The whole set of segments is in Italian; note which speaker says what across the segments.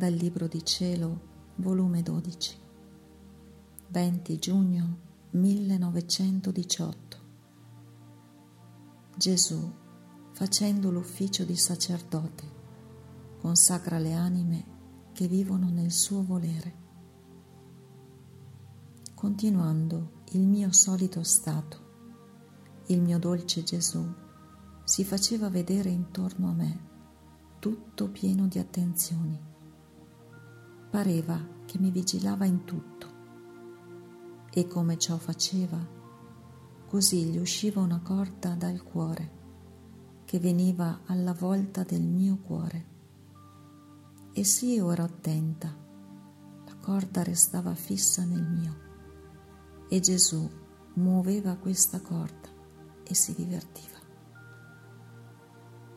Speaker 1: Dal Libro di Cielo, volume 12, 20 giugno 1918. Gesù, facendo l'ufficio di sacerdote, consacra le anime che vivono nel suo volere. Continuando il mio solito stato, il mio dolce Gesù si faceva vedere intorno a me, tutto pieno di attenzioni. Pareva che mi vigilava in tutto e come ciò faceva, così gli usciva una corda dal cuore che veniva alla volta del mio cuore. E io ero attenta, la corda restava fissa nel mio e Gesù muoveva questa corda e si divertiva.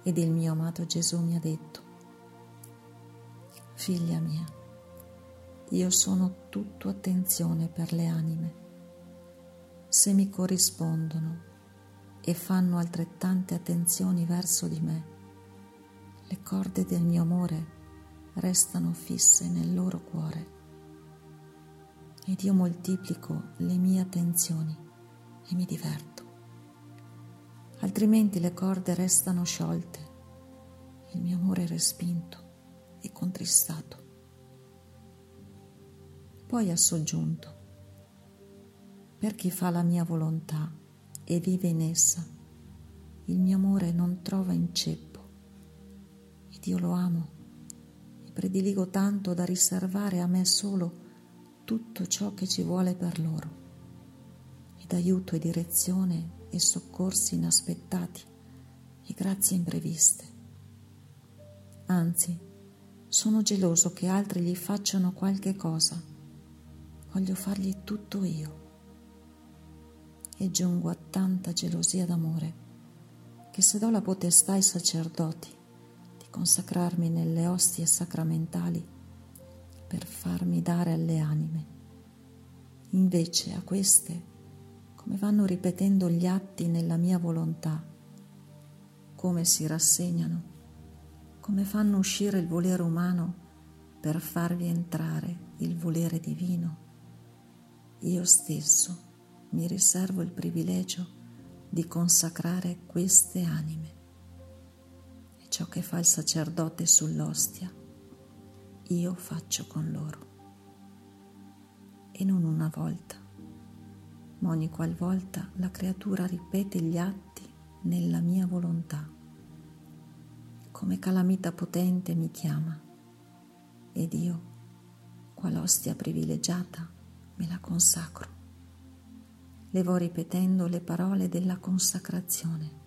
Speaker 1: Ed il mio amato Gesù mi ha detto, figlia mia, io sono tutto attenzione per le anime. Se mi corrispondono e fanno altrettante attenzioni verso di me, le corde del mio amore restano fisse nel loro cuore ed io moltiplico le mie attenzioni e mi diverto altrimenti le corde restano sciolte, il mio amore respinto e contristato. Poi ha soggiunto, per chi fa la mia volontà e vive in essa, il mio amore non trova inceppo ed io lo amo e prediligo tanto da riservare a me solo tutto ciò che ci vuole per loro ed aiuto e direzione e soccorsi inaspettati e grazie impreviste. Anzi, sono geloso che altri gli facciano qualche cosa. Voglio fargli tutto io. E giungo a tanta gelosia d'amore che se do la potestà ai sacerdoti di consacrarmi nelle ostie sacramentali per farmi dare alle anime, invece a queste come vanno ripetendo gli atti nella mia volontà, come si rassegnano, come fanno uscire il volere umano per farvi entrare il volere divino. Io stesso mi riservo il privilegio di consacrare queste anime. E ciò che fa il sacerdote sull'ostia, io faccio con loro. E non una volta, ma ogni qualvolta la creatura ripete gli atti nella mia volontà. Come calamita potente mi chiama ed io, qual ostia privilegiata, me la consacro. Le vo ripetendo le parole della consacrazione.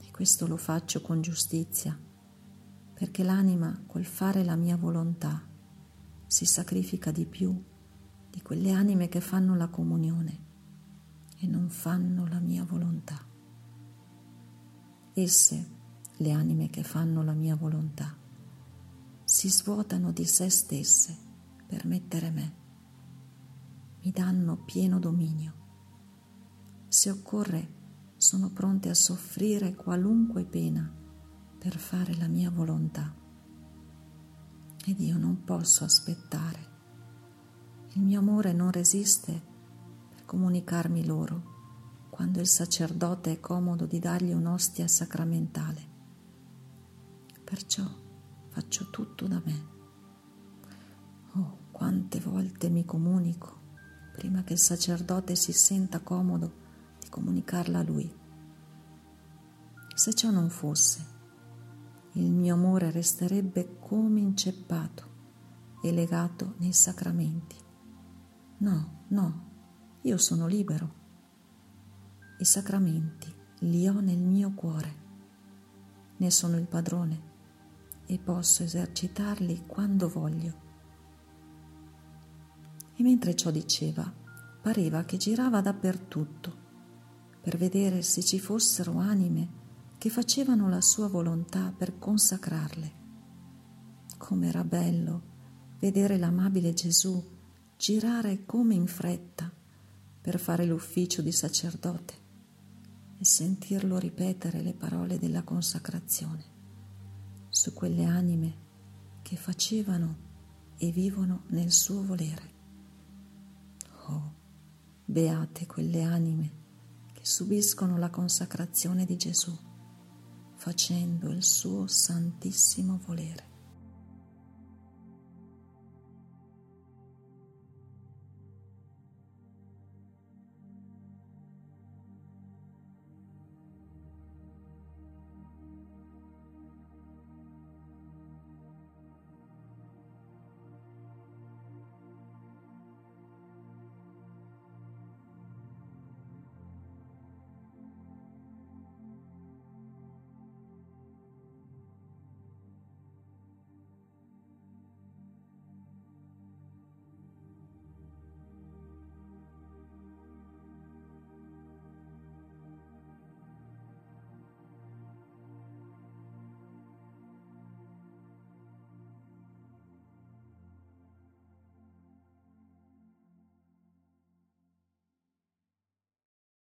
Speaker 1: E questo lo faccio con giustizia, perché l'anima col fare la mia volontà si sacrifica di più di quelle anime che fanno la comunione e non fanno la mia volontà. Esse, le anime che fanno la mia volontà, si svuotano di se stesse per mettere me. Mi danno pieno dominio. Se occorre, sono pronte a soffrire qualunque pena per fare la mia volontà. Ed io non posso aspettare il mio amore non resiste per comunicarmi loro quando il sacerdote è comodo di dargli un'ostia sacramentale. Perciò faccio tutto da me. Oh, quante volte mi comunico prima che il sacerdote si senta comodo di comunicarla a lui. Se ciò non fosse, il mio amore resterebbe come inceppato e legato nei sacramenti. No, no, io sono libero. I sacramenti li ho nel mio cuore. Ne sono il padrone e posso esercitarli quando voglio. E mentre ciò diceva, pareva che girava dappertutto per vedere se ci fossero anime che facevano la sua volontà per consacrarle. Com'era bello vedere l'amabile Gesù girare come in fretta per fare l'ufficio di sacerdote e sentirlo ripetere le parole della consacrazione su quelle anime che facevano e vivono nel suo volere. Oh, beate quelle anime che subiscono la consacrazione di Gesù, facendo il suo santissimo volere.